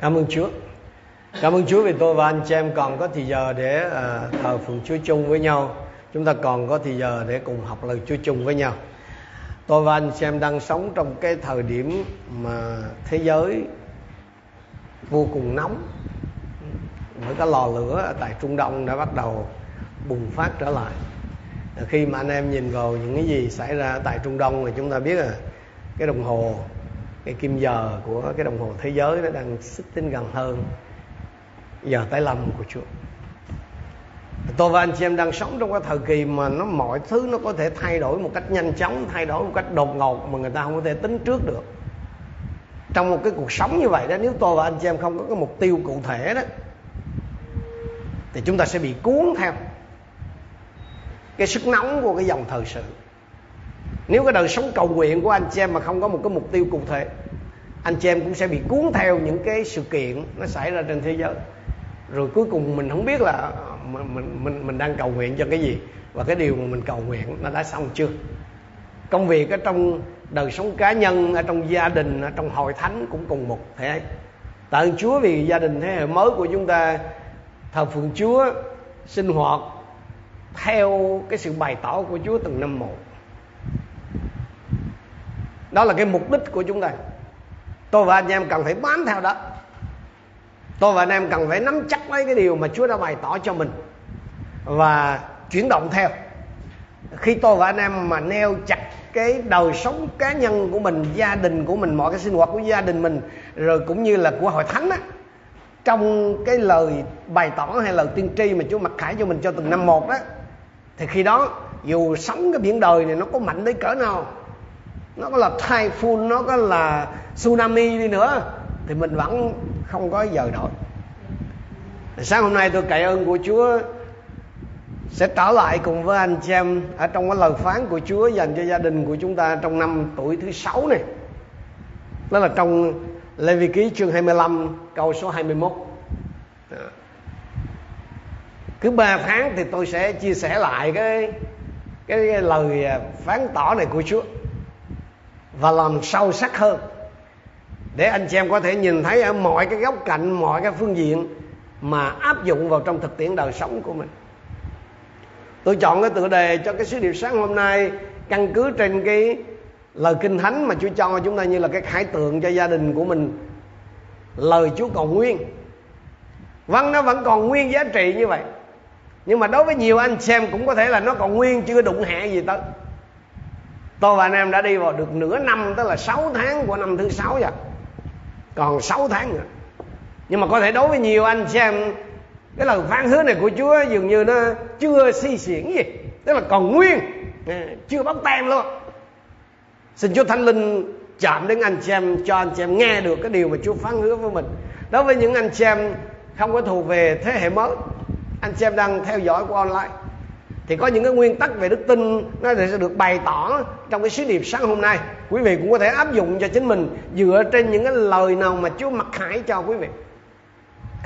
Cảm ơn Chúa. Cảm ơn Chúa vì tôi và anh chị em còn có thì giờ để uh, thờ phượng Chúa chung với nhau. Chúng ta còn có thì giờ để cùng học lời Chúa chung với nhau. Tôi và anh chị em đang sống trong cái thời điểm mà thế giới vô cùng nóng. Bởi cái lò lửa ở tại Trung Đông đã bắt đầu bùng phát trở lại. Khi mà anh em nhìn vào những cái gì xảy ra tại Trung Đông thì chúng ta biết là cái đồng hồ cái kim giờ của cái đồng hồ thế giới nó đang xích đến gần hơn giờ tái lâm của Chúa. Tôi và anh chị em đang sống trong cái thời kỳ mà nó mọi thứ nó có thể thay đổi một cách nhanh chóng, thay đổi một cách đột ngột mà người ta không có thể tính trước được. Trong một cái cuộc sống như vậy đó, nếu tôi và anh chị em không có cái mục tiêu cụ thể đó, thì chúng ta sẽ bị cuốn theo cái sức nóng của cái dòng thời sự. Nếu cái đời sống cầu nguyện của anh chị em mà không có một cái mục tiêu cụ thể anh chị em cũng sẽ bị cuốn theo những cái sự kiện nó xảy ra trên thế giới. Rồi cuối cùng mình không biết là mình mình mình, mình đang cầu nguyện cho cái gì. Và cái điều mà mình cầu nguyện nó đã xong chưa? Công việc ở trong đời sống cá nhân ở trong gia đình ở trong hội thánh cũng cùng một thế tạ ơn Chúa vì gia đình thế hệ mới của chúng ta thờ phượng Chúa sinh hoạt theo cái sự bày tỏ của Chúa từng năm một. Đó là cái mục đích của chúng ta tôi và anh em cần phải bám theo đó. Tôi và anh em cần phải nắm chắc lấy cái điều mà Chúa đã bày tỏ cho mình và chuyển động theo. Khi tôi và anh em mà neo chặt cái đời sống cá nhân của mình, gia đình của mình, mọi cái sinh hoạt của gia đình mình, rồi cũng như là của hội thánh á, trong cái lời bày tỏ hay lời tiên tri mà Chúa mặc khải cho mình cho từng năm một đó thì khi đó dù sống cái biển đời này nó có mạnh đến cỡ nào nó có là typhoon nó có là tsunami đi nữa thì mình vẫn không có giờ đổi sáng hôm nay tôi cậy ơn của Chúa sẽ trở lại cùng với anh chị em ở trong cái lời phán của Chúa dành cho gia đình của chúng ta trong năm tuổi thứ sáu này. Đó là trong Lê Vi Ký chương 25 câu số 21. Đó. Cứ ba tháng thì tôi sẽ chia sẻ lại cái, cái lời phán tỏ này của Chúa và làm sâu sắc hơn. Để anh chị em có thể nhìn thấy ở mọi cái góc cạnh, mọi cái phương diện mà áp dụng vào trong thực tiễn đời sống của mình. Tôi chọn cái tựa đề cho cái sứ điệp sáng hôm nay, căn cứ trên cái lời kinh thánh mà Chúa cho chúng ta, như là cái khải tượng cho gia đình của mình. Lời Chúa còn nguyên. Văn nó vẫn còn nguyên giá trị như vậy. Nhưng mà đối với nhiều anh xem cũng có thể là nó còn nguyên, chưa đụng hẹ gì tới tôi và anh em đã đi vào được nửa năm, tức là 6 tháng của năm thứ sáu rồi. Còn 6 tháng nữa. Nhưng mà có thể đối với nhiều anh xem cái lời phán hứa này của Chúa dường như nó chưa si xiển gì. Tức là còn nguyên. Chưa bóc tem luôn. Xin Chúa Thánh Linh chạm đến anh chị em, cho anh chị em nghe được cái điều mà Chúa phán hứa với mình. Đối với những anh chị em không có thuộc về thế hệ mới, anh chị em đang theo dõi qua online thì có những cái nguyên tắc về đức tin, nó sẽ được bày tỏ trong cái sứ điệp sáng hôm nay. Quý vị cũng có thể áp dụng cho chính mình dựa trên những cái lời nào mà Chúa mặc khải cho quý vị.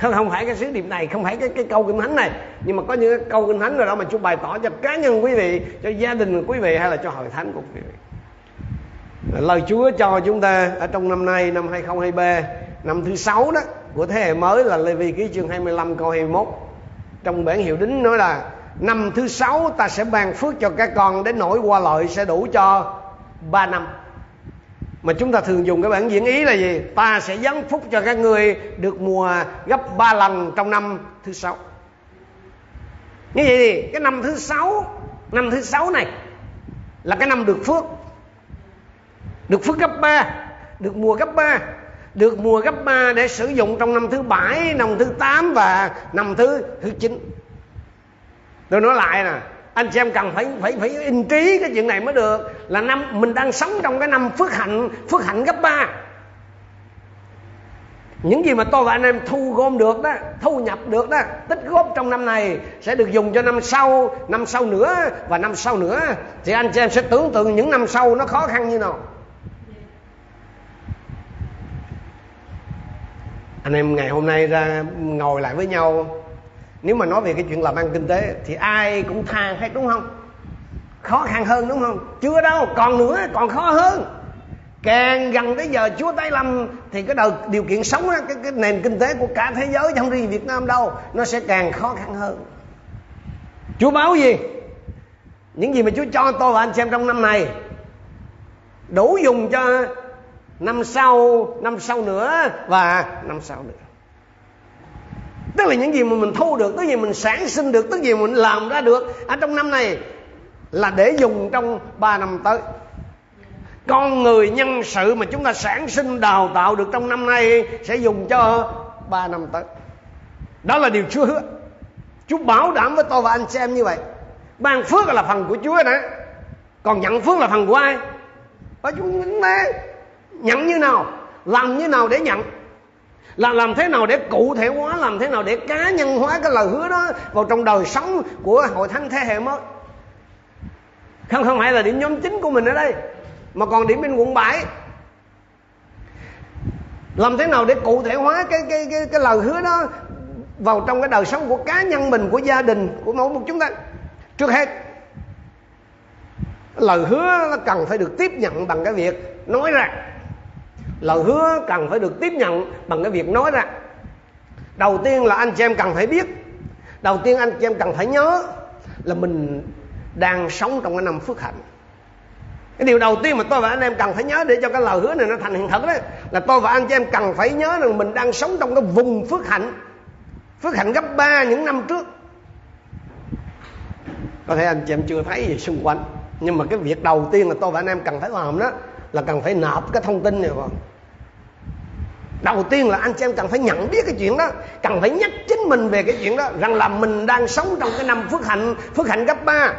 Không không phải cái sứ điệp này, không phải cái cái câu kinh thánh này. Nhưng mà có những cái câu kinh thánh rồi đó mà Chúa bày tỏ cho cá nhân quý vị, cho gia đình quý vị hay là cho hội thánh của quý vị. Lời Chúa cho chúng ta ở trong năm nay, năm 2023 năm thứ sáu đó, của thế hệ mới là Lê Vi ký chương 25 câu 21 trong bản hiệu đính nói là năm thứ sáu ta sẽ ban phước cho các con đến nỗi qua lợi sẽ đủ cho ba năm. Mà chúng ta thường dùng cái bản diễn ý là gì? Ta sẽ giáng phúc cho các người được mùa gấp ba lần trong năm thứ sáu. Như vậy thì cái năm thứ sáu, năm thứ sáu này là cái năm được phước. Được phước gấp ba, được mùa gấp ba, được mùa gấp ba để sử dụng trong năm thứ bảy, năm thứ tám và năm thứ thứ chín tôi nói lại nè, anh chị em cần phải phải phải in trí cái chuyện này mới được. Là năm, mình đang sống trong cái năm phước hạnh phước hạnh gấp ba. Những gì mà tôi và anh em thu gom được đó, thu nhập được đó, tích góp trong năm này sẽ được dùng cho năm sau năm sau nữa và năm sau nữa. Thì anh chị em sẽ tưởng tượng những năm sau nó khó khăn như nào. Anh em ngày hôm nay ra ngồi lại với nhau nếu mà nói về cái chuyện làm ăn kinh tế thì ai cũng than hết đúng không? Khó khăn hơn đúng không? Chưa đâu còn nữa còn khó hơn. Càng gần tới giờ Chúa tái lâm thì cái đầu điều kiện sống đó, cái, cái nền kinh tế của cả thế giới không riêng Việt Nam đâu nó sẽ càng khó khăn hơn. Chúa báo gì? Những gì mà Chúa cho tôi và anh xem trong năm này đủ dùng cho năm sau năm sau nữa và năm sau nữa tức là những gì mà mình thu được tức gì mình sản sinh được tức gì mình làm ra được, ở trong năm này là để dùng trong 3 năm tới. Con người nhân sự mà chúng ta sản sinh, đào tạo được trong năm nay sẽ dùng cho 3 năm tới. Đó là điều Chúa hứa. Chúa bảo đảm với tôi và anh chị em như vậy. Ban phước là phần của Chúa đó còn nhận phước là phần của ai? Và chúng ta nhận như nào? Làm như nào để nhận? Là làm thế nào để cụ thể hóa làm thế nào để cá nhân hóa cái lời hứa đó vào trong đời sống của hội thánh thế hệ mới? Không không phải là điểm nhóm chính của mình ở đây mà còn điểm bên quận 7 làm thế nào để cụ thể hóa cái cái cái, cái lời hứa đó vào trong cái đời sống của cá nhân mình của gia đình của mỗi một chúng ta? Trước hết lời hứa nó cần phải được tiếp nhận bằng cái việc nói ra lời hứa cần phải được tiếp nhận bằng cái việc nói ra. Đầu tiên là anh chị em cần phải biết. Đầu tiên anh chị em cần phải nhớ là mình đang sống trong cái năm phước hạnh. Cái điều đầu tiên mà tôi và anh em cần phải nhớ để cho cái lời hứa này nó thành hiện thực đó, là tôi và anh chị em cần phải nhớ rằng mình đang sống trong cái vùng phước hạnh. Phước hạnh gấp ba những năm trước. Có thể anh chị em chưa thấy gì xung quanh, nhưng mà cái việc đầu tiên là tôi và anh em cần phải làm đó là cần phải nộp cái thông tin này vào đầu tiên là anh chị em cần phải nhận biết cái chuyện đó, cần phải nhắc chính mình về cái chuyện đó, rằng là mình đang sống trong cái năm phước hạnh phước hạnh gấp ba.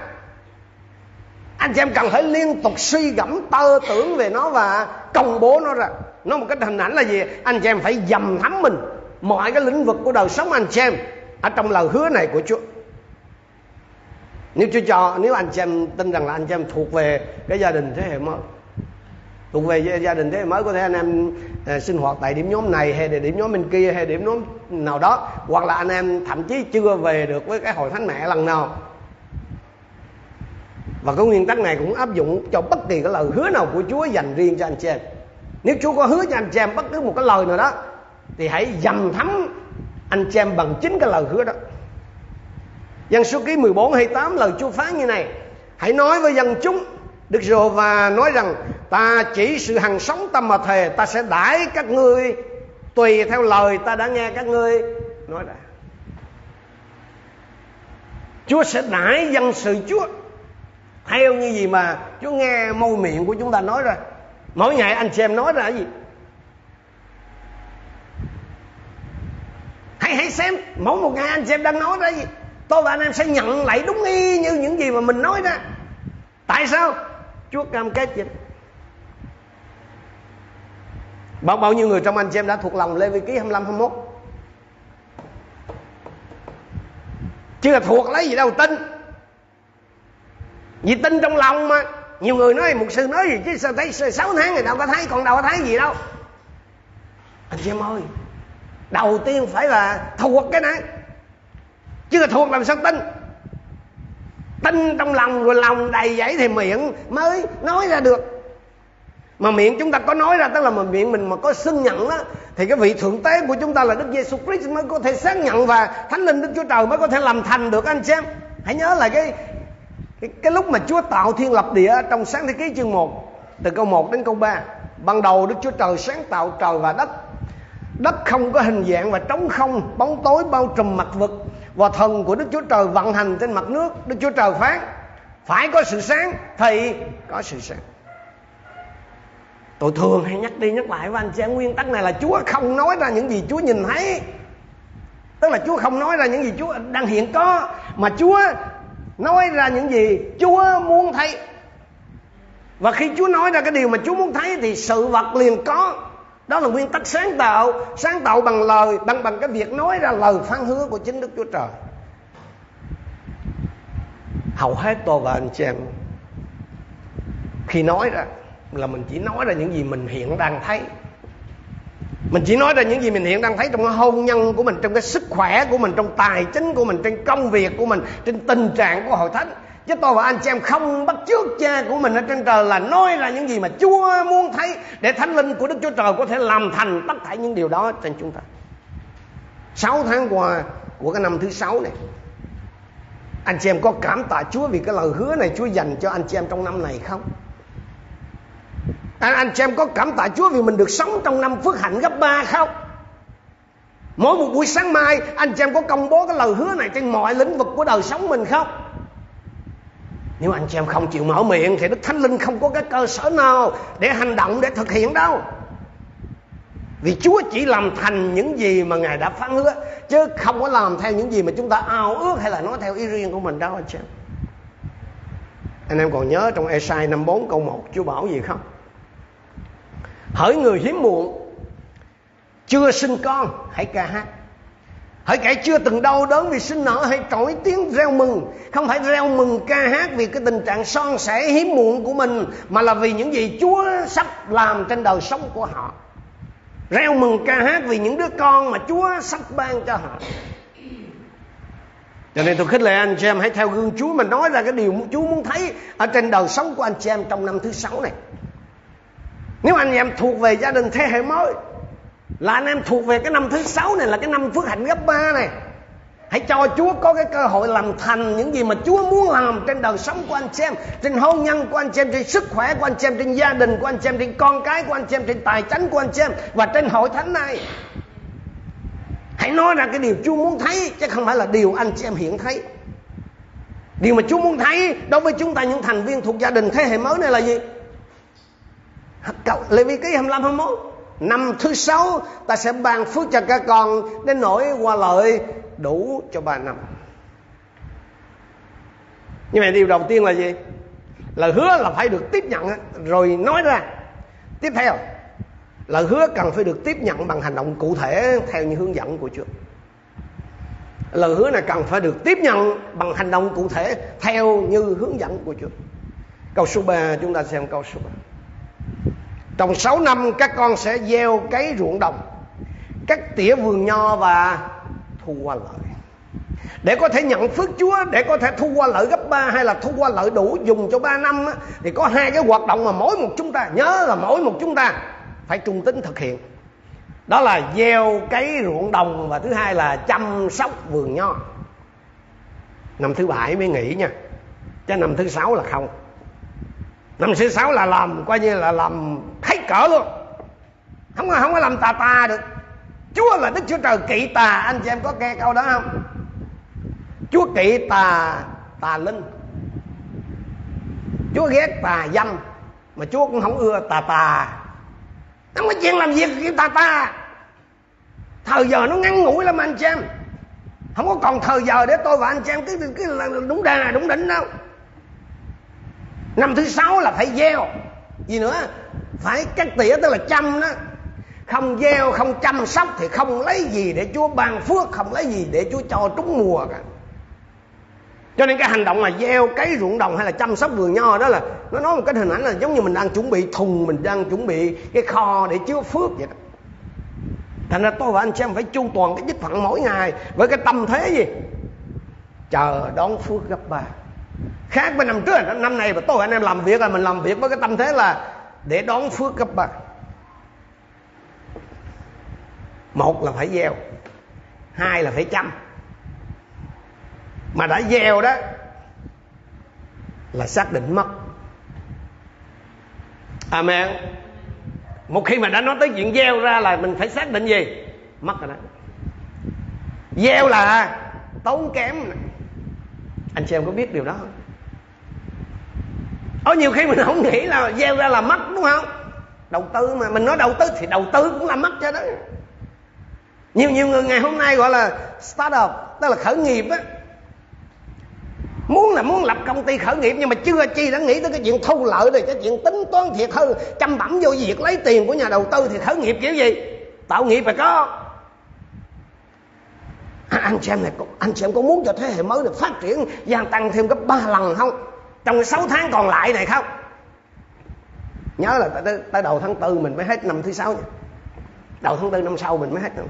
Anh chị em cần phải liên tục suy gẫm, tơ tưởng về nó và công bố nó ra. Nó một cái hình ảnh là gì? Anh chị em phải dầm thấm mình. Mọi cái lĩnh vực của đời sống anh chị em ở trong lời hứa này của Chúa. Nếu Chúa cho, nếu anh chị em tin rằng là anh chị em thuộc về cái gia đình thế hệ mới thuộc về gia đình thế hệ mới có thể anh em à, sinh hoạt tại điểm nhóm này hay điểm nhóm bên kia hay điểm nhóm nào đó. Hoặc là anh em thậm chí chưa về được với cái hội thánh mẹ lần nào. Và cái nguyên tắc này cũng áp dụng cho bất kỳ cái lời hứa nào của Chúa dành riêng cho anh chị em. Nếu Chúa có hứa cho anh chị em bất cứ một cái lời nào đó thì hãy dầm thấm anh chị em bằng chính cái lời hứa đó. Dân số ký 14 hay 8 lời Chúa phán như này. Hãy nói với dân chúng Đức Rồ và nói rằng Ta chỉ sự hằng sống tâm mà thề, Ta sẽ đãi các ngươi. Tùy theo lời ta đã nghe các ngươi Nói ra. Chúa sẽ đãi dân sự Chúa. Theo như gì mà Chúa nghe môi miệng của chúng ta nói ra. Mỗi ngày anh chị em nói ra cái gì? Hãy hãy xem, Mỗi một ngày anh chị em đang nói ra gì? Tôi và anh em sẽ nhận lại đúng y như những gì mà mình nói ra. Tại sao? Chúa cam kết vậy bao bao nhiêu người trong anh chị em đã thuộc lòng Lê Vi ký 25 21 chứ là thuộc lấy gì đâu, tin. Vì tin trong lòng mà. Nhiều người nói một sư nói gì chứ, sao thấy 6 tháng rồi đâu có thấy, còn đâu có thấy gì đâu. Anh chị em ơi, đầu tiên phải là thuộc cái này. Chưa thuộc làm sao tin? Tin trong lòng rồi lòng đầy dẫy thì miệng mới nói ra được mà miệng chúng ta có nói ra tức là mà miệng mình mà có xưng nhận đó thì cái vị thượng tế của chúng ta là Đức Giêsu Christ mới có thể xác nhận và Thánh linh Đức Chúa Trời mới có thể làm thành được anh xem hãy nhớ là cái cái, cái lúc mà Chúa tạo thiên lập địa trong sáng thế ký chương 1 từ câu 1 đến câu 3 ban đầu Đức Chúa Trời sáng tạo trời và đất. Đất không có hình dạng và trống không bóng tối bao trùm mặt vực và thần của Đức Chúa Trời vận hành trên mặt nước. Đức Chúa Trời phán phải có sự sáng thì có sự sáng tôi thường hay nhắc đi nhắc lại với anh chị nguyên tắc này là Chúa không nói ra những gì Chúa nhìn thấy. Tức là Chúa không nói ra những gì Chúa đang hiện có, mà Chúa nói ra những gì Chúa muốn thấy. Và khi Chúa nói ra cái điều mà Chúa muốn thấy thì sự vật liền có. Đó là nguyên tắc sáng tạo sáng tạo bằng lời, bằng bằng cái việc nói ra lời phán hứa của chính đức chúa trời. Hầu hết tôi và anh chị em, khi nói ra là mình chỉ nói ra những gì mình hiện đang thấy mình chỉ nói ra những gì mình hiện đang thấy trong cái hôn nhân của mình, trong cái sức khỏe của mình, trong tài chính của mình, trên công việc của mình, trên tình trạng của hội thánh chứ tôi và anh chị em không bắt chước cha của mình ở trên trời là nói ra những gì mà Chúa muốn thấy để thánh linh của Đức Chúa Trời có thể làm thành tất cả những điều đó trên chúng ta. Sáu tháng qua của cái năm thứ sáu này, anh chị em có cảm tạ Chúa vì cái lời hứa này Chúa dành cho anh chị em trong năm này không? Anh, anh chị em có cảm tạ Chúa vì mình được sống trong năm phước hạnh gấp ba không? Mỗi một buổi sáng mai anh chị em có công bố cái lời hứa này trên mọi lĩnh vực của đời sống mình không? Nếu anh chị em không chịu mở miệng thì Đức Thánh Linh không có cái cơ sở nào để hành động để thực hiện đâu. Vì Chúa chỉ làm thành những gì mà Ngài đã phán hứa Chứ không có làm theo những gì mà chúng ta ao ước hay là nói theo ý riêng của mình đâu anh chị em Anh em còn nhớ trong Esai 54 câu 1 Chúa bảo gì không? Hỡi người hiếm muộn, Chưa sinh con, hãy ca hát. Hỡi kẻ chưa từng đau đớn vì sinh nở, Hãy trỗi tiếng reo mừng. Không phải reo mừng ca hát vì cái tình trạng son sẻ hiếm muộn của mình, Mà là vì những gì Chúa sắp làm trên đời sống của họ. Reo mừng ca hát vì những đứa con mà Chúa sắp ban cho họ. Cho nên tôi khích lệ anh chị em hãy theo gương Chúa mà nói ra cái điều Chúa muốn thấy ở trên đời sống của anh chị em trong năm thứ sáu này. Nếu anh em thuộc về gia đình thế hệ mới là anh em thuộc về cái năm thứ sáu này là cái năm phước hạnh gấp ba này. Hãy cho Chúa có cái cơ hội làm thành những gì mà Chúa muốn làm trên đời sống của anh chị em, trên hôn nhân của anh chị em, trên sức khỏe của anh chị em, trên gia đình của anh chị em, trên con cái của anh chị em, trên tài chánh của anh chị em và trên hội thánh này. Hãy nói ra cái điều Chúa muốn thấy chứ không phải là điều anh chị em hiện thấy. Điều mà Chúa muốn thấy đối với chúng ta những thành viên thuộc gia đình thế hệ mới này là gì? Lê Vi ký 25 21 Năm thứ sáu, ta sẽ ban phước cho các con Đến nỗi qua lợi đủ cho ba năm. Nhưng mà điều đầu tiên là gì? Lời hứa là phải được tiếp nhận rồi nói ra. Tiếp theo, lời hứa cần phải được tiếp nhận bằng hành động cụ thể theo như hướng dẫn của Chúa. Lời hứa này cần phải được tiếp nhận bằng hành động cụ thể theo như hướng dẫn của Chúa. Câu số 3 chúng ta xem câu số 3 trong 6 năm các con sẽ gieo cấy ruộng đồng cắt tỉa vườn nho và thu qua lợi. Để có thể nhận phước Chúa để có thể thu qua lợi gấp ba hay là thu qua lợi đủ dùng cho ba năm á, thì có hai cái hoạt động mà mỗi một chúng ta nhớ là mỗi một chúng ta phải trung tính thực hiện. Đó là gieo cấy ruộng đồng và thứ hai là chăm sóc vườn nho. Năm thứ bảy mới nghỉ nha chứ năm thứ sáu là không năm thứ sáu là làm coi như là làm hết cỡ luôn. Không có không có làm tà tà được. Chúa là Đức Chúa Trời kỵ tà. Anh chị em có nghe câu đó không? Chúa kỵ tà tà linh. Chúa ghét tà dâm Mà Chúa cũng không ưa tà tà. Không có chuyện làm việc kêu tà tà. Thời giờ nó ngắn ngủi lắm anh chị em. Không có còn thời giờ để tôi và anh chị em cứ, cứ là đúng đà đúng đỉnh đâu. Năm thứ sáu là phải gieo. Gì nữa? Phải cắt tỉa tức là chăm đó. Không gieo, không chăm sóc thì không lấy gì để Chúa ban phước, không lấy gì để Chúa cho trúng mùa cả. Cho nên cái hành động là gieo cấy ruộng đồng hay là chăm sóc vườn nho đó là nó nói một cái hình ảnh là giống như mình đang chuẩn bị thùng, mình đang chuẩn bị cái kho để chứa phước vậy đó. Thành ra tôi và anh xem phải chu toàn cái chức phận mỗi ngày với cái tâm thế gì? Chờ đón phước gấp ba khác với năm trước, năm nay và tôi anh em làm việc là mình làm việc với cái tâm thế là để đón phước gấp ba một là phải gieo, hai là phải chăm. Mà đã gieo đó là xác định mất. Amen. Một khi mà đã nói tới chuyện gieo ra là mình phải xác định gì? Mất rồi đó. Gieo là tốn kém anh chị em có biết điều đó không? Ở nhiều khi mình không nghĩ là gieo ra là mất, đúng không? Đầu tư mà, mình nói đầu tư thì đầu tư cũng là mất cho đó. Nhiều nhiều người ngày hôm nay gọi là startup, tức là khởi nghiệp á. Muốn là muốn lập công ty khởi nghiệp nhưng mà chưa chi đã nghĩ tới cái chuyện thu lợi rồi, cái chuyện tính toán thiệt hơn, chăm bẩm vô việc lấy tiền của nhà đầu tư thì khởi nghiệp kiểu gì? Tạo nghiệp phải có à, anh chị em này anh chị em có muốn cho thế hệ mới được phát triển gia tăng thêm gấp ba lần không? Trong cái 6 tháng còn lại này không? Nhớ là tới, tới đầu tháng tư mình mới hết năm thứ sáu nha. Đầu tháng tư năm sau mình mới hết năm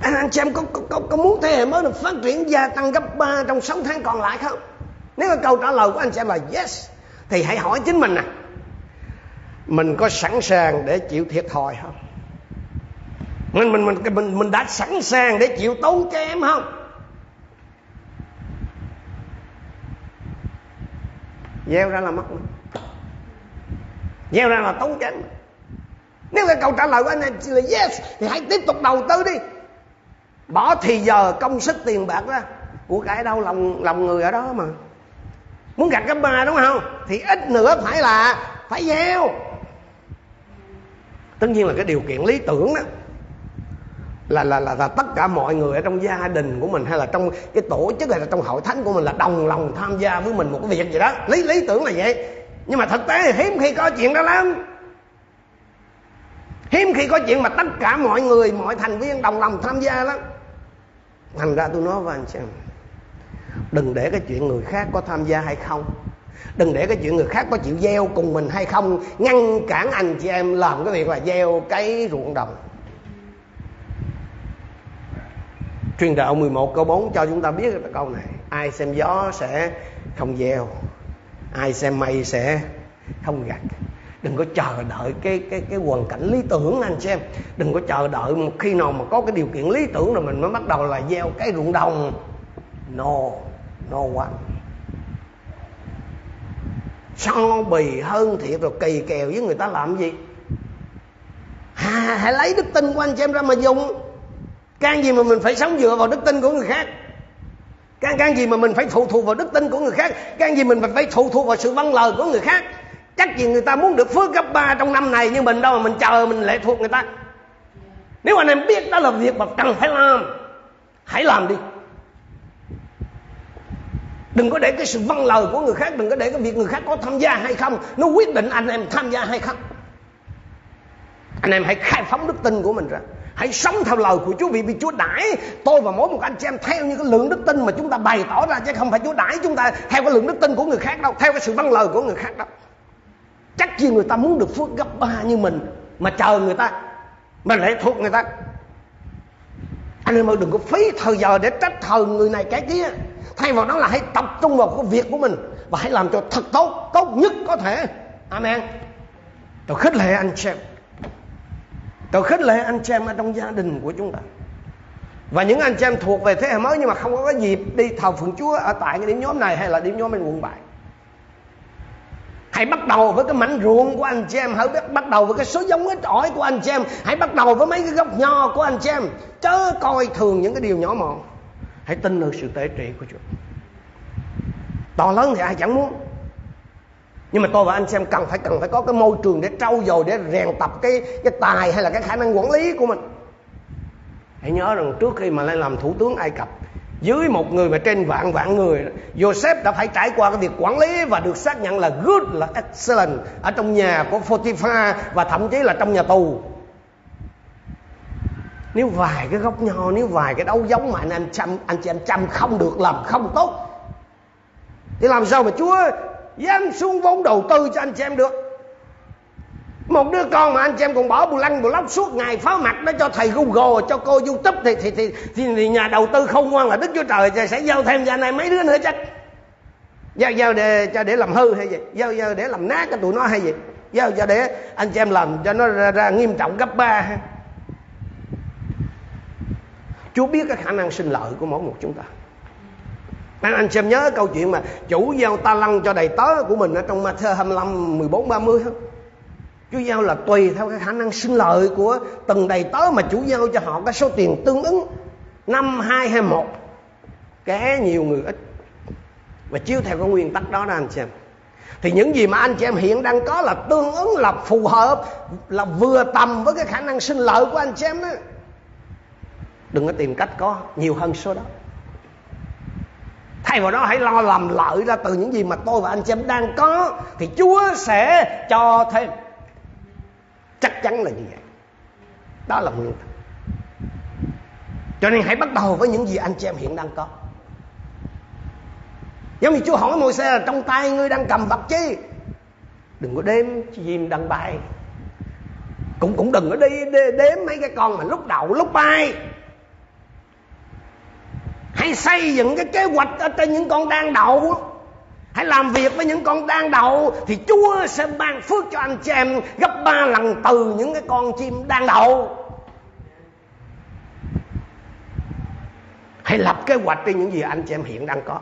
anh, à, anh chị em có, có, có, có muốn thế hệ mới được phát triển gia tăng gấp 3 trong 6 tháng còn lại không? Nếu mà câu trả lời của anh chị em là yes thì hãy hỏi chính mình nè. Mình có sẵn sàng để chịu thiệt thòi không? Mình mình mình mình mình đã sẵn sàng để chịu tốn kém không? Gieo ra là mất mình gieo ra là tốn kém nếu cái câu trả lời của anh là yes, thì hãy tiếp tục đầu tư đi. Bỏ thì giờ công sức tiền bạc ra. Của cải đâu, lòng lòng người ở đó mà. Muốn gặt cái ba đúng không? Thì ít nữa phải là, phải gieo. Tất nhiên là cái điều kiện lý tưởng đó là, là là là tất cả mọi người ở trong gia đình của mình hay là trong cái tổ chức hay là trong hội thánh của mình là đồng lòng tham gia với mình một cái việc gì đó. Lý lý tưởng là vậy. Nhưng mà thực tế thì hiếm khi có chuyện đó lắm. Hiếm khi có chuyện mà tất cả mọi người mọi thành viên đồng lòng tham gia lắm. Thành ra tôi nói với anh xem đừng để cái chuyện người khác có tham gia hay không. Đừng để cái chuyện người khác có chịu gieo cùng mình hay không. Ngăn cản anh chị em làm cái việc là gieo cái ruộng đồng. Truyền đạo 11 câu 4 cho chúng ta biết cái câu này. Ai xem gió sẽ không gieo Ai xem mây sẽ không gặt. Đừng có chờ đợi cái cái cái hoàn cảnh lý tưởng anh xem Đừng có chờ đợi một khi nào mà có cái điều kiện lý tưởng rồi mình mới bắt đầu là gieo cái ruộng đồng. No, no one. So bì hơn thiệt rồi kỳ kèo với người ta làm gì? À, Hãy lấy đức tin của anh chị em ra mà dùng can gì mà mình phải sống dựa vào đức tin của người khác? Can can gì mà mình phải phụ thuộc vào đức tin của người khác? Can gì mình phải phụ thuộc vào sự vâng lời của người khác? Chắc gì người ta muốn được phước gấp ba trong năm này, nhưng mình đâu mà mình chờ mình lệ thuộc người ta. Nếu anh em biết đó là việc mà cần phải làm, hãy làm đi. Đừng có để cái sự vâng lời của người khác, đừng có để cái việc người khác có tham gia hay không, nó quyết định anh em tham gia hay không. Anh em hãy khai phóng đức tin của mình ra. Hãy sống theo lời của Chúa vì vì Chúa đãi tôi và mỗi một anh chị em theo như cái lượng đức tin mà chúng ta bày tỏ ra chứ không phải Chúa đãi chúng ta theo cái lượng đức tin của người khác đâu, theo cái sự vâng lời của người khác đâu. Chắc gì người ta muốn được phước gấp ba như mình mà chờ người ta mà lệ thuộc người ta. Anh em ơi đừng có phí thời giờ để trách thờ người này cái kia. Thay vào đó là hãy tập trung vào cái việc của mình và hãy làm cho thật tốt, tốt nhất có thể. Amen. Tôi khích lệ anh chị em tôi khích lệ anh chị em ở trong gia đình của chúng ta. Và những anh chị em thuộc về thế hệ mới nhưng mà không có cái dịp đi thờ phượng Chúa ở tại cái điểm nhóm này hay là điểm nhóm bên quận 7 Hãy bắt đầu với cái mảnh ruộng của anh chị em, Hãy bắt đầu với cái số giống ít ỏi của anh chị em. Hãy bắt đầu với mấy cái gốc nho của anh chị em. Chớ coi thường những cái điều nhỏ mọn. Hãy tin được sự tế trị của Chúa. To lớn thì ai chẳng muốn nhưng mà tôi và anh xem cần phải cần phải có cái môi trường để trau dồi, để rèn tập cái cái tài hay là cái khả năng quản lý của mình. Hãy nhớ rằng trước khi mà lên làm thủ tướng ai cập, dưới một người mà trên vạn vạn người, Joseph đã phải trải qua cái việc quản lý và được xác nhận là good, là excellent ở trong nhà của Potiphar và thậm chí là trong nhà tù. Nếu vài cái góc nho, nếu vài cái đấu giống mà anh anh chăm anh chị anh chăm không được, làm không tốt, thì làm sao mà Chúa dám xuống vốn đầu tư cho anh chị em được. Một đứa con mà anh chị em còn bỏ bù lăng bù lóc suốt ngày phá mặt nó cho thầy google cho cô youtube thì thì thì, thì, thì nhà đầu tư không ngoan là đức chúa trời sẽ giao thêm cho anh này mấy đứa nữa chắc. Giao giao để cho để làm hư hay gì? Giao giao để làm nát cái tụi nó hay gì? Giao cho để anh chị em làm cho nó ra, ra nghiêm trọng gấp ba. Chúa biết cái khả năng sinh lợi của mỗi một chúng ta anh, anh xem nhớ câu chuyện mà chủ giao ta lăng cho đầy tớ của mình ở trong Matthew 25, 14, 30 không? Chúa giao là tùy theo cái khả năng sinh lợi của từng đầy tớ mà chủ giao cho họ cái số tiền tương ứng năm hai hay một kẻ nhiều người ít. Và chiếu theo cái nguyên tắc đó đó anh xem. Thì những gì mà anh chị em hiện đang có là tương ứng là phù hợp là vừa tầm với cái khả năng sinh lợi của anh chị em đó. Đừng có tìm cách có nhiều hơn số đó thay vào đó hãy lo làm lợi ra từ những gì mà tôi và anh chị em đang có, thì chúa sẽ cho thêm. Chắc chắn là như vậy. Đó là nguyên tắc. Cho nên hãy bắt đầu với những gì anh chị em hiện đang có. Giống như chúa hỏi môi xe là, trong tay ngươi đang cầm vật chi? Đừng có đếm chim đang bay. Cũng cũng đừng có đi đếm mấy cái con mà lúc đậu lúc bay hãy xây dựng cái kế hoạch ở trên những con đang đậu. Hãy làm việc với những con đang đậu thì chúa sẽ ban phước cho anh chị em gấp ba lần từ những cái con chim đang đậu. Hãy lập kế hoạch trên những gì anh chị em hiện đang có.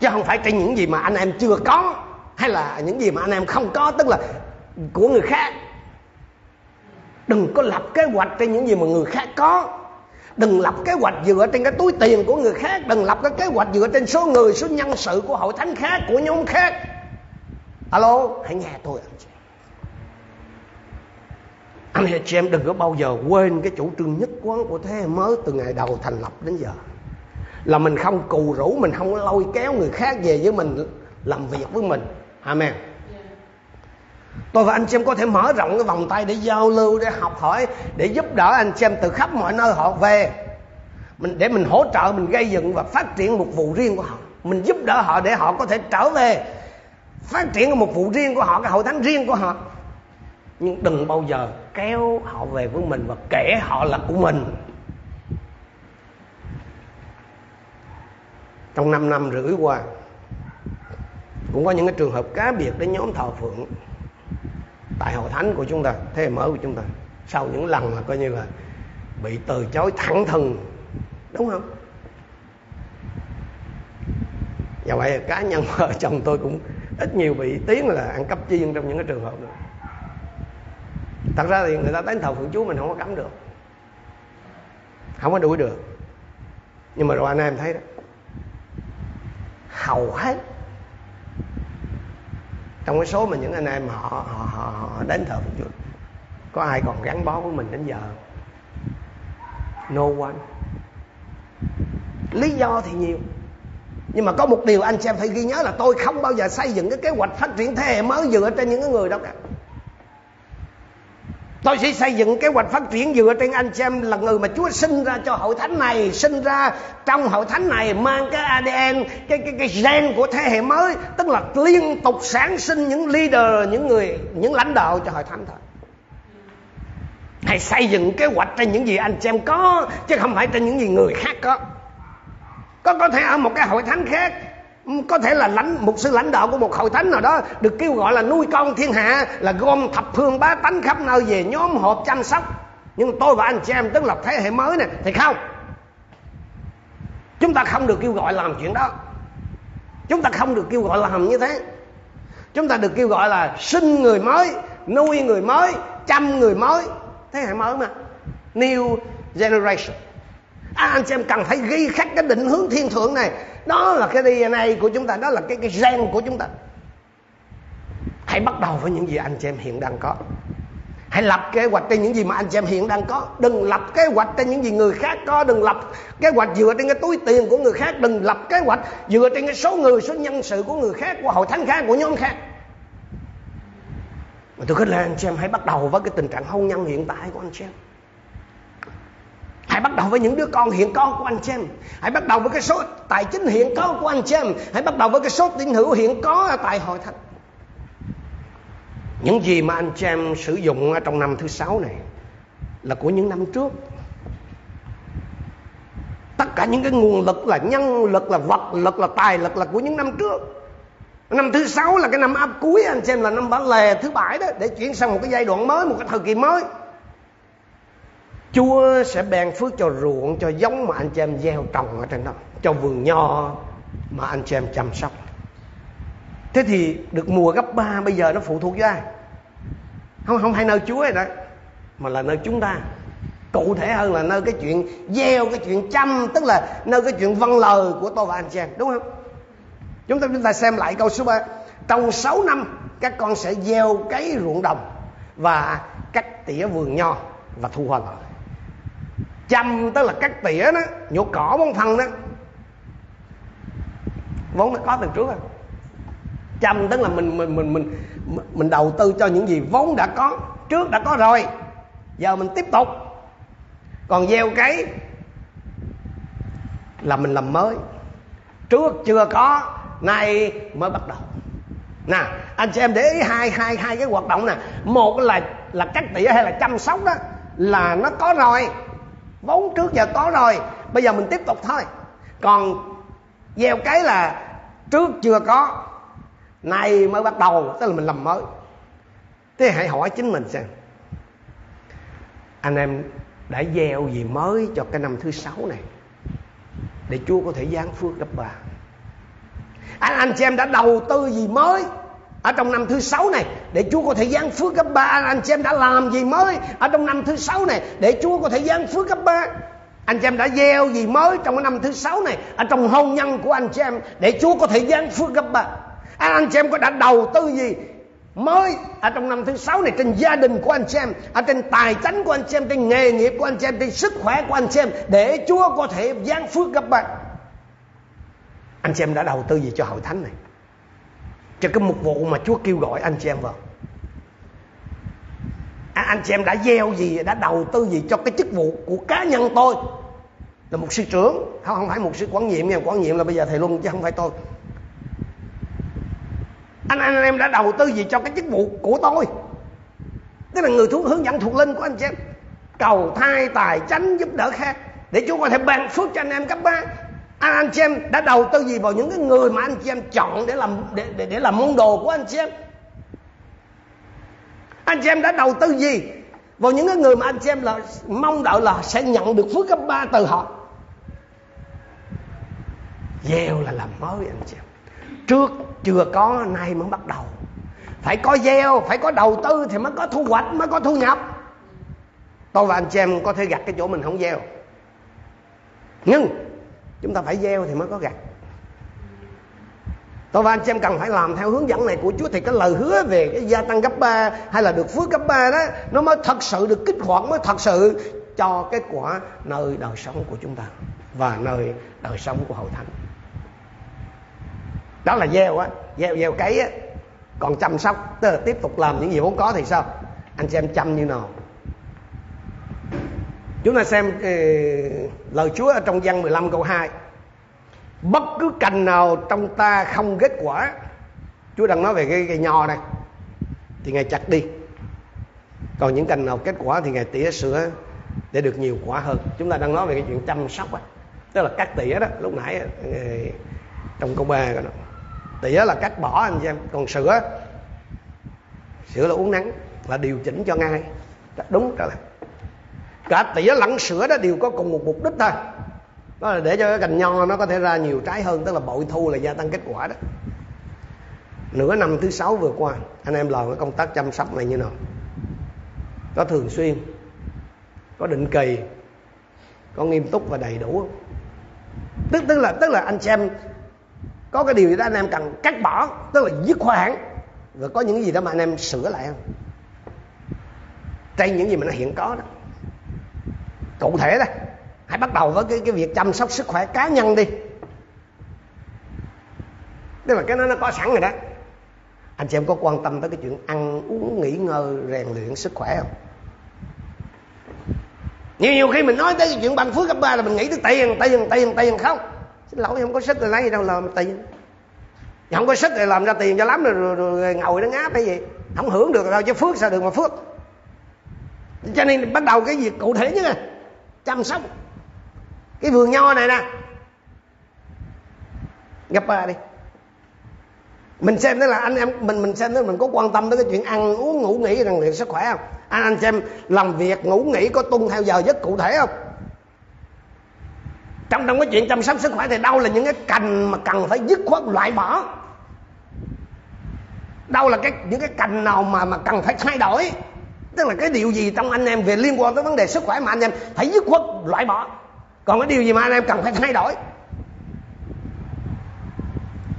Chứ không phải trên những gì mà anh em chưa có, hay là những gì mà anh em không có, tức là của người khác. Đừng có lập kế hoạch trên những gì mà người khác có đừng lập kế hoạch dựa trên cái túi tiền của người khác. Đừng lập cái kế hoạch dựa trên số người, số nhân sự của hội thánh khác, của nhóm khác. Alo, hãy nghe tôi anh chị anh chị em đừng có bao giờ quên cái chủ trương nhất quán của thế mới từ ngày đầu thành lập đến giờ. Là mình không cù rủ, mình không lôi kéo người khác về với mình, làm việc với mình. Amen tôi và anh chị em có thể mở rộng cái vòng tay để giao lưu, để học hỏi, để giúp đỡ anh chị em từ khắp mọi nơi họ về. Mình, để mình hỗ trợ, mình gây dựng và phát triển một vụ riêng của họ. Mình giúp đỡ họ để họ có thể trở về, phát triển một vụ riêng của họ, cái hội thánh riêng của họ. Nhưng đừng bao giờ kéo họ về với mình và kể họ là của mình. Trong 5 năm rưỡi qua, cũng có những cái trường hợp cá biệt đến nhóm thờ phượng tại hội thánh của chúng ta, thế hệ mới của chúng ta, sau những lần mà coi như là bị từ chối thẳng thừng, đúng không? Và vậy cá nhân vợ chồng tôi cũng ít nhiều bị tiếng là ăn cắp chiên trong những cái trường hợp đó. Thật ra thì người ta tán thờ phượng chúa mình không có cấm được. Không có đuổi được. Nhưng mà rồi anh em thấy đó. Hầu hết trong cái số mà những anh em họ họ họ, họ đến thờ phượng chúa có ai còn gắn bó với mình đến giờ no one. Lý do thì nhiều. Nhưng mà có một điều anh chị em phải ghi nhớ là tôi không bao giờ xây dựng cái kế hoạch phát triển thế hệ mới dựa trên những người đó cả. Tôi sẽ xây dựng kế hoạch phát triển dựa trên anh chị em là người mà Chúa sinh ra cho hội thánh này, sinh ra trong hội thánh này mang cái ADN, cái cái cái gen của thế hệ mới, tức là liên tục sản sinh những leader, những người, những lãnh đạo cho hội thánh thôi. Hãy xây dựng kế hoạch trên những gì anh chị em có chứ không phải trên những gì người khác có. Có có thể ở một cái hội thánh khác có thể là lãnh, một sư lãnh đạo của một hội thánh nào đó, được kêu gọi là nuôi con thiên hạ, là gom thập phương bá tánh khắp nơi về nhóm họp chăm sóc. Nhưng tôi và anh chị em, tức là thế hệ mới này, thì không. Chúng ta không được kêu gọi làm chuyện đó. Chúng ta không được kêu gọi làm như thế. Chúng ta được kêu gọi là sinh người mới, nuôi người mới, chăm người mới. Thế hệ mới mà. New generation à, anh chị em cần phải ghi khắc cái định hướng thiên thượng này. Đó là cái DNA của chúng ta đó là cái cái gen của chúng ta. Hãy bắt đầu với những gì anh chị em hiện đang có. Hãy lập kế hoạch trên những gì mà anh chị em hiện đang có. Đừng lập kế hoạch trên những gì người khác có. Đừng lập kế hoạch dựa trên cái túi tiền của người khác. Đừng lập kế hoạch dựa trên cái số người số nhân sự của người khác của hội thánh khác của nhóm khác. Mà tôi khích lệ anh chị em hãy bắt đầu với cái tình trạng hôn nhân hiện tại của anh chị em Hãy bắt đầu với những đứa con hiện có của anh chị em. Hãy bắt đầu với cái số tài chính hiện có của anh chị em. Hãy bắt đầu với cái số tín hữu hiện có tại hội thánh. Những gì mà anh chị em sử dụng trong năm thứ sáu này Là của những năm trước. Tất cả những cái nguồn lực là nhân lực là vật lực là tài lực là của những năm trước. Năm thứ sáu là cái năm áp cuối anh chị em là năm bản lề thứ bảy đó Để chuyển sang một cái giai đoạn mới, một cái thời kỳ mới. Chúa sẽ ban phước cho ruộng, Cho giống mà anh chị em gieo trồng ở trên đó, Cho vườn nho mà anh chị em chăm sóc. Thế thì được mùa gấp ba, bây giờ nó phụ thuộc với ai? Không không hay nơi Chúa này đó, Mà là nơi chúng ta. Cụ thể hơn là nơi cái chuyện gieo, Cái chuyện chăm, Tức là nơi cái chuyện văn lời của tôi và anh chị em, Đúng không? Chúng ta chúng ta xem lại câu số 3 Trong 6 năm, các con sẽ gieo cấy ruộng đồng Và cắt tỉa vườn nho Và thu hoạch chăm tức là cắt tỉa đó, nhổ cỏ bón phân đó. Vốn đã có từ trước rồi. Chăm tức là mình mình mình mình mình đầu tư cho những gì vốn đã có, trước đã có rồi. Giờ mình tiếp tục. Còn gieo cái là mình làm mới. Trước chưa có, nay mới bắt đầu. Nè, anh chị em để ý hai hai hai cái hoạt động nè. Một là là cắt tỉa hay là chăm sóc đó, là nó có rồi vốn trước giờ có rồi, bây giờ mình tiếp tục thôi. Còn gieo cái là trước chưa có, nay mới bắt đầu, tức là mình làm mới. Thế hãy hỏi chính mình xem, anh em đã gieo gì mới cho cái năm thứ sáu này để Chúa có thể giáng phước gấp ba? Anh anh chị em đã đầu tư gì mới? Ở trong năm thứ sáu này để Chúa có thể giáng phước gấp ba. Anh, chị em đã làm gì mới ở trong năm thứ sáu này để Chúa có thể giáng phước gấp ba? Anh chị em đã gieo gì mới trong cái năm thứ sáu này ở trong hôn nhân của anh chị em để Chúa có thể giáng phước gấp ba? Anh, anh chị em có đã đầu tư gì mới ở trong năm thứ sáu này trên gia đình của anh chị em ở trên tài chính của anh chị em trên nghề nghiệp của anh chị em trên sức khỏe của anh chị em để Chúa có thể giáng phước gấp ba? Anh chị em đã đầu tư gì cho hội thánh này? Cho cái mục vụ mà Chúa kêu gọi anh chị em vào. À, anh chị em đã gieo gì đã đầu tư gì cho cái chức vụ của cá nhân tôi? Là một sư trưởng. Không không phải một sư quản nhiệm nha. Quản nhiệm là bây giờ thầy luôn chứ không phải tôi. Anh anh em đã đầu tư gì cho cái chức vụ của tôi? Tức là người thu hướng dẫn thuộc linh của anh chị em. Cầu thai tài chánh giúp đỡ khác. Để Chúa có thể ban phước cho anh em cấp ba anh anh chị em đã đầu tư gì vào những cái người mà anh chị em chọn để làm để để, để làm môn đồ của anh chị em? Anh chị em đã đầu tư gì vào những cái người mà anh chị em là mong đợi là sẽ nhận được phước cấp ba từ họ? Gieo là làm mới anh chị em. Trước chưa có nay mới bắt đầu. Phải có gieo phải có đầu tư thì mới có thu hoạch mới có thu nhập. Tôi và anh chị em có thể gặt cái chỗ mình không gieo. Nhưng chúng ta phải gieo thì mới có gặt. Tôi và anh chị em cần phải làm theo hướng dẫn này của Chúa thì cái lời hứa về cái gia tăng gấp ba hay là được phước gấp ba đó, nó mới thật sự được kích hoạt, mới thật sự cho kết quả nơi đời sống của chúng ta và nơi đời sống của hội thánh. Đó là gieo á, gieo gieo cấy á. Còn chăm sóc, tức là tiếp tục làm những gì vốn có thì sao? Anh xem chăm như nào? Chúng ta xem uh, lời Chúa ở trong văn 15 câu 2 bất cứ cành nào trong ta không kết quả Chúa đang nói về cái cây nho này thì ngài chặt đi. Còn những cành nào kết quả thì ngài tỉa sữa để được nhiều quả hơn. Chúng ta đang nói về cái chuyện chăm sóc á tức là cắt tỉa đó lúc nãy ờ, trong câu ba đó tỉa là cắt bỏ anh xem còn sữa sữa là uống nắng là điều chỉnh cho ngay. Đúng đó là cả tỉa lẫn sữa đó đều có cùng một mục đích thôi. Đó là để cho cái cành nho nó có thể ra nhiều trái hơn, tức là bội thu là gia tăng kết quả đó. Nửa năm thứ sáu vừa qua, anh em làm cái công tác chăm sóc này như nào? Có thường xuyên, có định kỳ, có nghiêm túc và đầy đủ tức tức là tức là anh xem, có cái điều gì đó anh em cần cắt bỏ, tức là dứt khoản, rồi có những gì đó mà anh em sửa lại không? Trên những gì mà nó hiện có đó cụ thể đó hãy bắt đầu với cái cái việc chăm sóc sức khỏe cá nhân đi. Tức là cái nó nó có sẵn rồi đó. Anh chị em có quan tâm tới cái chuyện ăn uống nghỉ ngơi rèn luyện sức khỏe không? Nhiều nhiều khi mình nói tới cái chuyện bằng phước cấp ba là mình nghĩ tới tiền tiền tiền tiền không? Xin lỗi không có sức rồi lấy gì đâu làm tiền. Không có sức rồi làm ra tiền cho lắm rồi, rồi, rồi ngồi nó ngáp hay gì. Không hưởng được đâu chứ phước sao được mà phước. Cho nên bắt đầu cái việc cụ thể nhất chăm sóc cái vườn nho này nè. Gặp bà đi. Mình xem đó là anh em, mình mình xem đó, mình có quan tâm tới cái chuyện ăn uống, ngủ nghỉ, rèn luyện sức khỏe không? Anh anh xem làm việc, ngủ nghỉ có tuân theo giờ giấc cụ thể không? Trong trong cái chuyện chăm sóc sức khỏe thì đâu là những cái cành mà cần phải dứt khoát loại bỏ? Đâu là cái, những cái cành nào mà mà cần phải thay đổi? Tức là cái điều gì trong anh em về liên quan tới vấn đề sức khỏe mà anh em phải dứt khoát loại bỏ. Còn cái điều gì mà anh em cần phải thay đổi?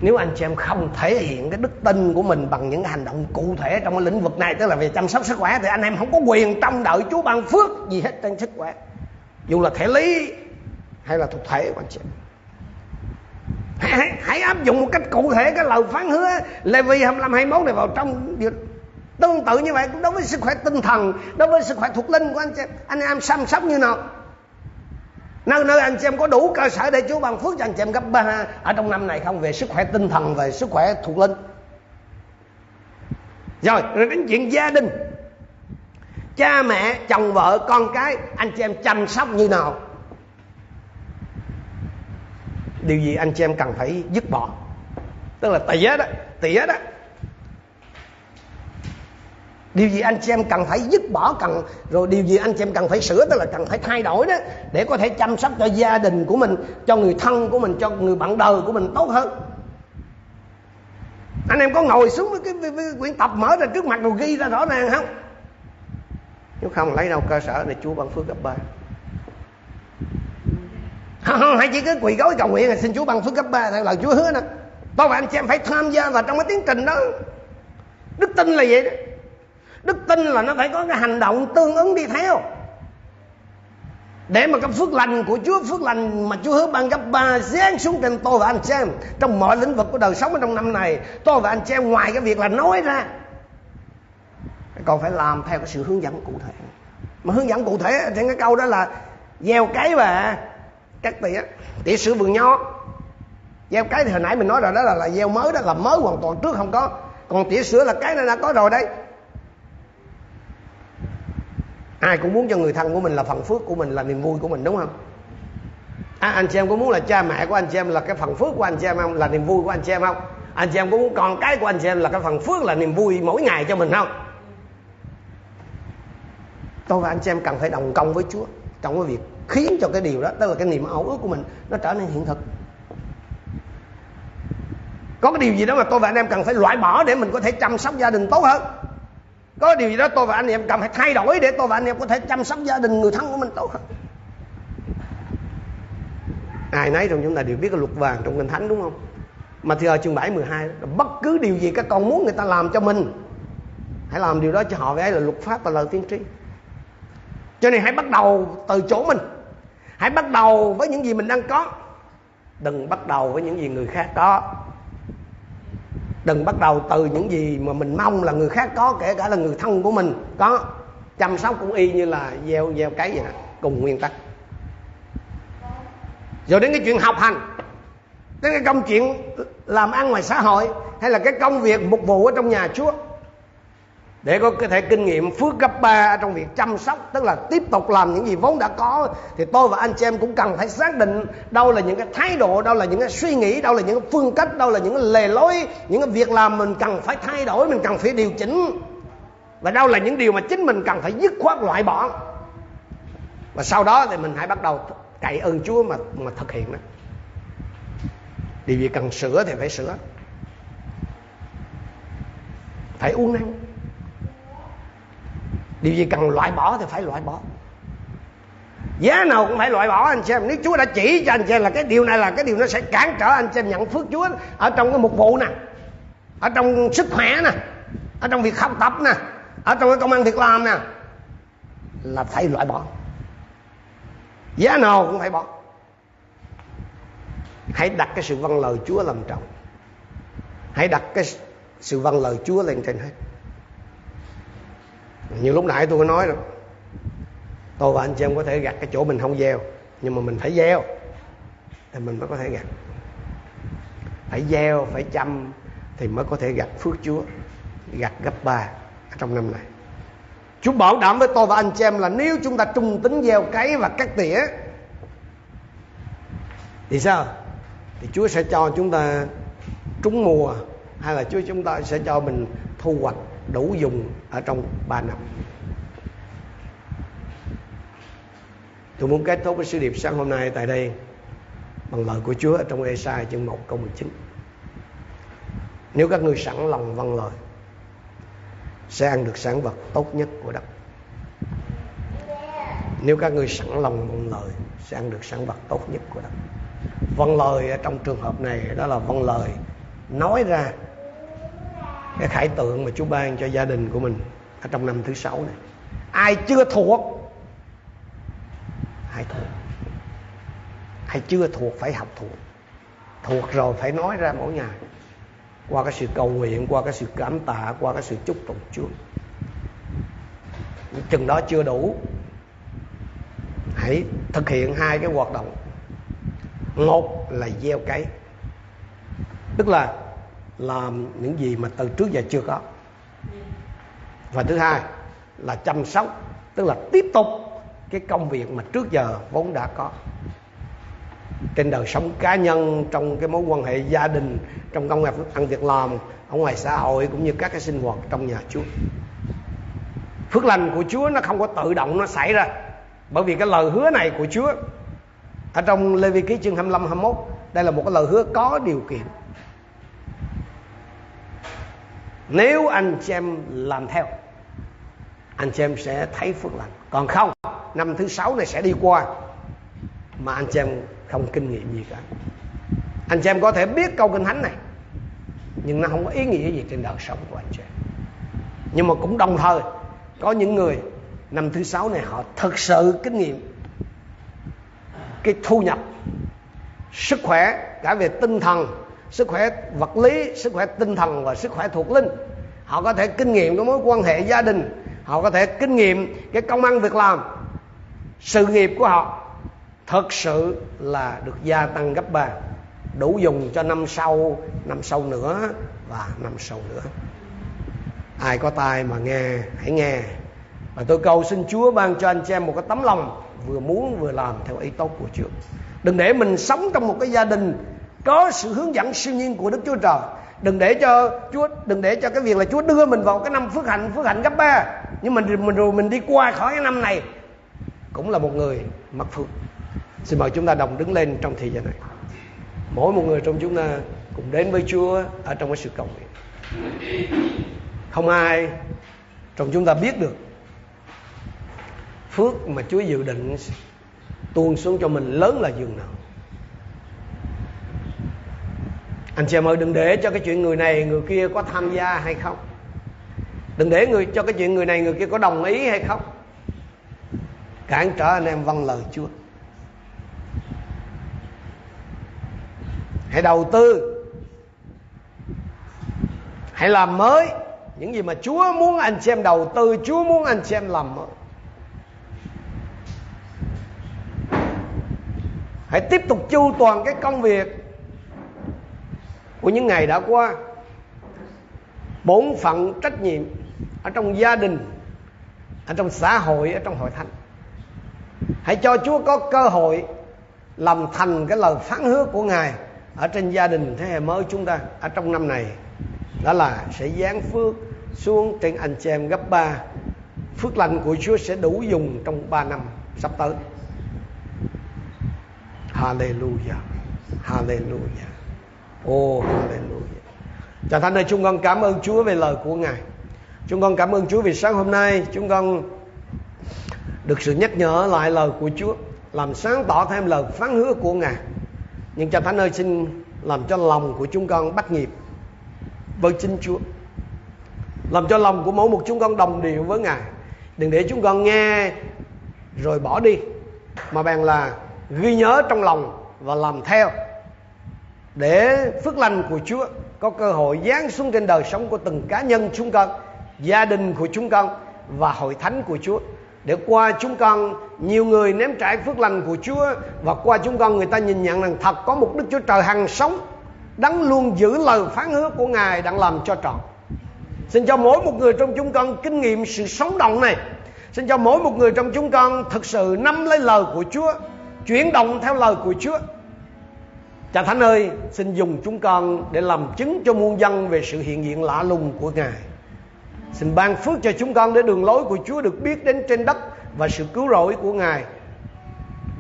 Nếu anh chị em không thể hiện cái đức tin của mình bằng những hành động cụ thể trong cái lĩnh vực này tức là về chăm sóc sức khỏe thì anh em không có quyền trông đợi Chúa ban phước gì hết trên sức khỏe. Dù là thể lý hay là thuộc thể của anh chị hãy, hãy, hãy áp dụng một cách cụ thể cái lời phán hứa Lê Vi 25 21 này vào trong việc tương tự như vậy, đối với sức khỏe tinh thần, đối với sức khỏe thuộc linh của anh chị anh em chăm sóc như nào? Nơi nơi anh chị em có đủ cơ sở để Chúa ban phước cho anh chị em gấp ba ở trong năm này không, về sức khỏe tinh thần, về sức khỏe thuộc linh. Rồi rồi đến chuyện gia đình. Cha mẹ, chồng vợ, con cái, anh chị em chăm sóc như nào? Điều gì anh chị em cần phải dứt bỏ? Tức là tỉa đó tỉa đó điều gì anh chị em cần phải dứt bỏ cần rồi điều gì anh chị em cần phải sửa tức là cần phải thay đổi đó để có thể chăm sóc cho gia đình của mình cho người thân của mình cho người bạn đời của mình tốt hơn. Anh em có ngồi xuống với cái, với, với quyển tập mở ra trước mặt rồi ghi ra rõ ràng không? Nếu không lấy đâu cơ sở này chúa ban phước gấp ba. Không, hãy chỉ cứ quỳ gối cầu nguyện là xin chúa ban phước gấp ba theo lời chúa hứa đó. Tôi và anh chị em phải tham gia vào trong cái tiến trình đó. Đức tin là vậy đó đức tin là nó phải có cái hành động tương ứng đi theo. Để mà cái phước lành của Chúa phước lành mà Chúa hứa ban gấp ba giáng xuống trên tôi và anh chị em trong mọi lĩnh vực của đời sống ở trong năm này tôi và anh chị em ngoài cái việc là nói ra còn phải làm theo cái sự hướng dẫn cụ thể. Mà hướng dẫn cụ thể trên cái câu đó là gieo cái và cắt tỉa tỉa sữa vườn nho. Gieo cái thì hồi nãy mình nói rồi đó là, là gieo mới đó là mới hoàn toàn trước không có. Còn tỉa sữa là cái này đã có rồi đấy ai cũng muốn cho người thân của mình là phần phước của mình là niềm vui của mình đúng không? À, anh chị em có muốn là cha mẹ của anh chị em là cái phần phước của anh chị em không? Là niềm vui của anh chị em không? Anh chị em có muốn con cái của anh chị em là cái phần phước là niềm vui mỗi ngày cho mình không? Tôi và anh chị em cần phải đồng công với Chúa trong cái việc khiến cho cái điều đó tức là cái niềm ảo ước của mình nó trở nên hiện thực. Có cái điều gì đó mà tôi và anh em cần phải loại bỏ để mình có thể chăm sóc gia đình tốt hơn? Có điều gì đó tôi và anh em cần phải thay đổi để tôi và anh em có thể chăm sóc gia đình người thân của mình tốt hơn. Ai nấy trong chúng ta đều biết cái luật vàng trong kinh thánh đúng không? Mà thưa chương 7 12 bất cứ điều gì các con muốn người ta làm cho mình, hãy làm điều đó cho họ với là luật pháp và lời tiên tri. Cho nên hãy bắt đầu từ chỗ mình. Hãy bắt đầu với những gì mình đang có. Đừng bắt đầu với những gì người khác có đừng bắt đầu từ những gì mà mình mong là người khác có, kể cả là người thân của mình có. Chăm sóc cũng y như là gieo gieo cái vậy đó, cùng nguyên tắc. Rồi đến cái chuyện học hành, đến cái công chuyện làm ăn ngoài xã hội, hay là cái công việc mục vụ ở trong nhà chúa để có thể kinh nghiệm phước gấp ba trong việc chăm sóc, tức là tiếp tục làm những gì vốn đã có, thì tôi và anh chị em cũng cần phải xác định đâu là những cái thái độ, đâu là những cái suy nghĩ, đâu là những cái phương cách, đâu là những cái lề lối, những cái việc làm mình cần phải thay đổi, mình cần phải điều chỉnh. Và đâu là những điều mà chính mình cần phải dứt khoát loại bỏ. Và sau đó thì mình hãy bắt đầu cậy ơn Chúa mà mà thực hiện đó. Điều gì cần sửa thì phải sửa. Phải uống năng điều gì cần loại bỏ thì phải loại bỏ. Giá nào cũng phải loại bỏ, anh xem. Nếu Chúa đã chỉ cho anh xem là cái điều này là cái điều nó sẽ cản trở anh xem nhận phước Chúa ở trong cái mục vụ nè, ở trong sức khỏe nè, ở trong việc học tập nè, ở trong cái công ăn việc làm nè, là phải loại bỏ. Giá nào cũng phải bỏ. Hãy đặt cái sự vâng lời Chúa làm trọng. Hãy đặt cái sự vâng lời Chúa lên trên hết như lúc nãy tôi có nói rồi tôi và anh chị em có thể gặt cái chỗ mình không gieo, nhưng mà mình phải gieo, thì mình mới có thể gặt phải gieo, phải chăm thì mới có thể gặt phước chúa gặt gấp ba trong năm này Chúa bảo đảm với tôi và anh chị em là nếu chúng ta trung tính gieo cấy và cắt tỉa, thì sao? Thì Chúa sẽ cho chúng ta trúng mùa, hay là Chúa chúng ta sẽ cho mình thu hoạch đủ dùng ở trong 3 năm Tôi muốn kết thúc với sứ điệp sáng hôm nay tại đây bằng lời của Chúa ở trong Ê-sai chương 1 câu 19. Nếu các ngươi sẵn lòng vâng lời, sẽ ăn được sản vật tốt nhất của đất. Nếu các ngươi sẵn lòng vâng lời, sẽ ăn được sản vật tốt nhất của đất. Vâng lời ở trong trường hợp này, đó là vâng lời nói ra cái khải tượng mà Chúa ban cho gia đình của mình ở trong năm thứ sáu này. Ai chưa thuộc hãy thuộc. Ai chưa thuộc phải học thuộc. Thuộc rồi phải nói ra mỗi ngày. Qua cái sự cầu nguyện, qua cái sự cảm tạ, qua cái sự chúc tụng Chúa. Chừng đó chưa đủ. Hãy thực hiện hai cái hoạt động. Một là gieo cấy. Tức là làm những gì mà từ trước giờ chưa có. Và thứ hai là chăm sóc, tức là tiếp tục cái công việc mà trước giờ vốn đã có. Trên đời sống cá nhân, trong cái mối quan hệ gia đình, trong công việc ăn việc làm, ở ngoài xã hội cũng như các cái sinh hoạt trong nhà Chúa. Phước lành của Chúa nó không có tự động nó xảy ra. Bởi vì cái lời hứa này của Chúa, ở trong Lê Vi ký chương 25 21 đây là một cái lời hứa có điều kiện. Nếu anh chị em làm theo, anh chị em sẽ thấy phước lành. Còn không, năm thứ sáu này sẽ đi qua, mà anh chị em không kinh nghiệm gì cả. Anh chị em có thể biết câu kinh thánh này, nhưng nó không có ý nghĩa gì trên đời sống của anh chị em nhưng mà cũng đồng thời, có những người năm thứ sáu này họ thực sự kinh nghiệm cái thu nhập, sức khỏe, cả về tinh thần sức khỏe vật lý, sức khỏe tinh thần và sức khỏe thuộc linh. Họ có thể kinh nghiệm cái mối quan hệ gia đình. Họ có thể kinh nghiệm cái công ăn việc làm. Sự nghiệp của họ thật sự là được gia tăng gấp ba, đủ dùng cho năm sau năm sau nữa và năm sau nữa. Ai có tai mà nghe, hãy nghe. Và tôi cầu xin Chúa ban cho anh chị em một cái tấm lòng vừa muốn vừa làm theo ý tốt của Chúa. Đừng để mình sống trong một cái gia đình có sự hướng dẫn siêu nhiên của Đức Chúa Trời. Đừng để cho Chúa, đừng để cho cái việc là Chúa đưa mình vào cái năm phước hạnh phước hạnh gấp ba. Nhưng mình mình, rồi mình đi qua khỏi cái năm này, cũng là một người mặc phước. Xin mời chúng ta đồng đứng lên trong thời gian này. Mỗi một người trong chúng ta cùng đến với Chúa ở trong cái sự cầu nguyện. Không ai trong chúng ta biết được phước mà Chúa dự định tuôn xuống cho mình lớn là dường nào. Anh chị em ơi đừng để cho cái chuyện người này người kia có tham gia hay không? Đừng để người cho cái chuyện người này người kia có đồng ý hay không? Cản trở anh em vâng lời Chúa. Hãy đầu tư. Hãy làm mới. Những gì mà Chúa muốn anh chị em đầu tư Chúa muốn anh chị em làm mới. Hãy tiếp tục chu toàn cái công việc của những ngày đã qua, bổn phận trách nhiệm ở trong gia đình, ở trong xã hội, ở trong hội thánh. Hãy cho chúa có cơ hội làm thành cái lời phán hứa của ngài ở trên gia đình thế hệ mới chúng ta ở trong năm này. Đó là sẽ giáng phước xuống trên anh chị em gấp ba. Phước lành của Chúa sẽ đủ dùng trong ba năm sắp tới. Hallelujah. Hallelujah. Ô, Oh Hallelujah. Cha Thánh ơi chúng con cảm ơn Chúa về lời của Ngài. Chúng con cảm ơn Chúa vì sáng hôm nay Chúng con được sự nhắc nhở lại lời của Chúa Làm sáng tỏ thêm lời phán hứa của Ngài. Nhưng cha Thánh ơi xin làm cho lòng của chúng con bắt nhịp với chính Chúa. Làm cho lòng của mỗi một chúng con đồng điệu với Ngài. Đừng để chúng con nghe rồi bỏ đi mà bằng là ghi nhớ trong lòng và làm theo để phước lành của Chúa, có cơ hội giáng xuống trên đời sống của từng cá nhân chúng con, gia đình của chúng con và hội thánh của Chúa. Để qua chúng con, nhiều người ném trải phước lành của Chúa và qua chúng con người ta nhìn nhận rằng thật có một Đức Chúa Trời hằng sống, đấng luôn giữ lời phán hứa của Ngài đang làm cho trọn. Xin cho mỗi một người trong chúng con kinh nghiệm sự sống động này. Xin cho mỗi một người trong chúng con thực sự nắm lấy lời của Chúa, Chuyển động theo lời của Chúa. Cha Thánh ơi, Xin dùng chúng con để làm chứng cho muôn dân Về sự hiện diện lạ lùng của Ngài. Xin ban phước cho chúng con Để đường lối của Chúa được biết đến trên đất Và sự cứu rỗi của Ngài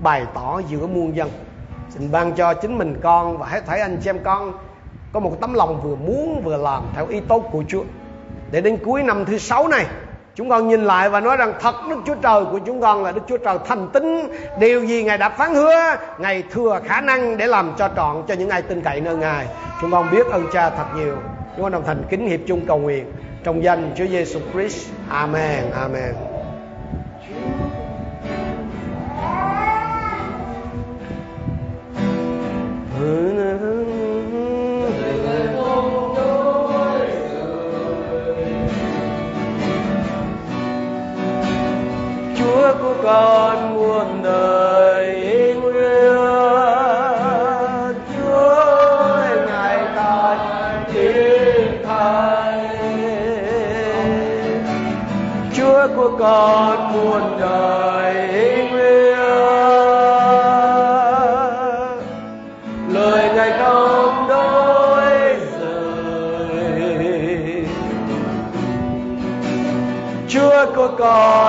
Bày tỏ giữa muôn dân. Xin ban cho chính mình con Và hết thảy anh chị em con Có một tấm lòng vừa muốn vừa làm Theo ý tốt của Chúa. Để đến cuối năm thứ sáu này chúng con nhìn lại và nói rằng thật, Đức Chúa Trời của chúng con là Đức Chúa Trời thành tín. Điều gì Ngài đã phán hứa, Ngài thừa khả năng để làm cho trọn cho những ai tin cậy nơi Ngài. Chúng con biết ơn Cha thật nhiều. Chúng con đồng thành kính hiệp chung cầu nguyện. Trong danh Chúa Giêsu Christ. Amen. Amen. con muôn đời nguyện. Chúa ngài tại thiên thai Chúa của con muôn đời nguyện. Lời ngài không đôi rời. Chúa của con